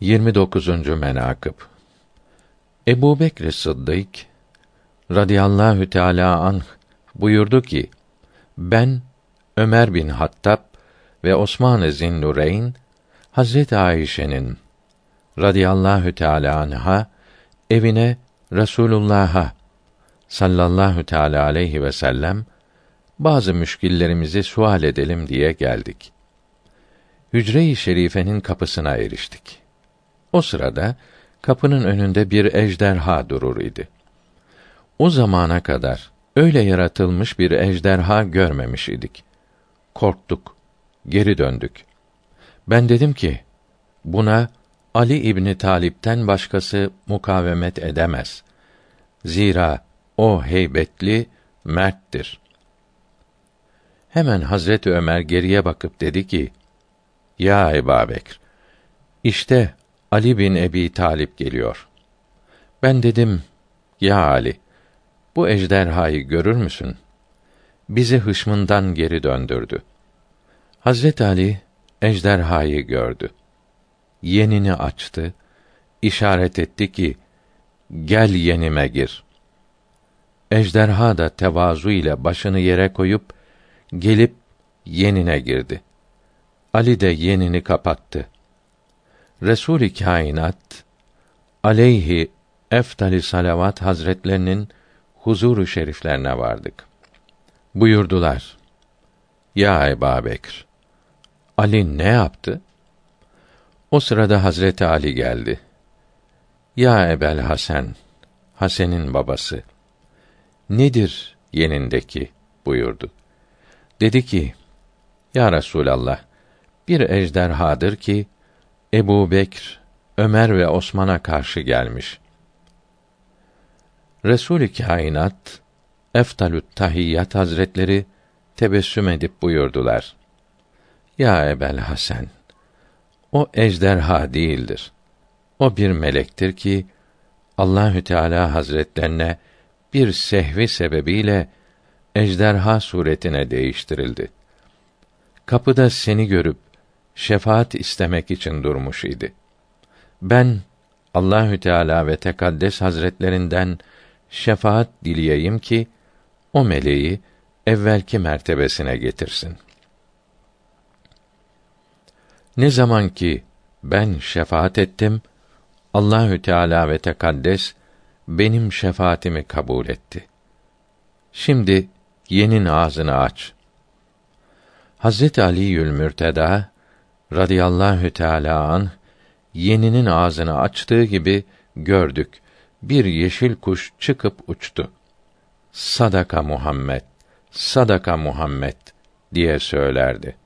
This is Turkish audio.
29. menakıb Ebu Bekr Sıddık radıyallahu teala anh buyurdu ki ben Ömer bin Hattab ve Osman Zinnureyn Hazret Ayşe'nin radıyallahu teala anha evine Resulullah'a sallallahu teala aleyhi ve sellem bazı müşkillerimizi sual edelim diye geldik. Hücre-i şerifenin kapısına eriştik. O sırada kapının önünde bir ejderha durur idi. O zamana kadar öyle yaratılmış bir ejderha görmemiş idik. Korktuk, geri döndük. Ben dedim ki, buna Ali İbni Talip'ten başkası mukavemet edemez. Zira o heybetli, merttir. Hemen Hazreti Ömer geriye bakıp dedi ki, Ya Ebu Bekr, işte Ali bin Ebi Talip geliyor. Ben dedim, ya Ali, bu ejderhayı görür müsün? Bizi hışmından geri döndürdü. Hazret Ali ejderhayı gördü. Yenini açtı, işaret etti ki, gel yenime gir. Ejderha da tevazu ile başını yere koyup, gelip yenine girdi. Ali de yenini kapattı. Resul-i Kainat aleyhi eftali salavat hazretlerinin huzuru şeriflerine vardık. Buyurdular: Ya Ebu Bekr, Ali ne yaptı? O sırada Hazreti Ali geldi. Ya Ebel Hasan, Hasan'ın babası. Nedir yenindeki? buyurdu. Dedi ki, Ya Resulallah, bir ejderhadır ki, Ebu Bekr, Ömer ve Osman'a karşı gelmiş. Resul-i Kainat, Eftalü't Tahiyyat Hazretleri tebessüm edip buyurdular. Ya Ebel Hasan, o ejderha değildir. O bir melektir ki Allahü Teala Hazretlerine bir sehvi sebebiyle ejderha suretine değiştirildi. Kapıda seni görüp şefaat istemek için durmuş idi. Ben Allahü Teala ve Tekaddes Hazretlerinden şefaat dileyeyim ki o meleği evvelki mertebesine getirsin. Ne zaman ki ben şefaat ettim, Allahü Teala ve Tekaddes benim şefaatimi kabul etti. Şimdi yenin ağzını aç. Hazret Ali Yülmürteda radıyallahu teala an yeninin ağzını açtığı gibi gördük. Bir yeşil kuş çıkıp uçtu. Sadaka Muhammed, sadaka Muhammed diye söylerdi.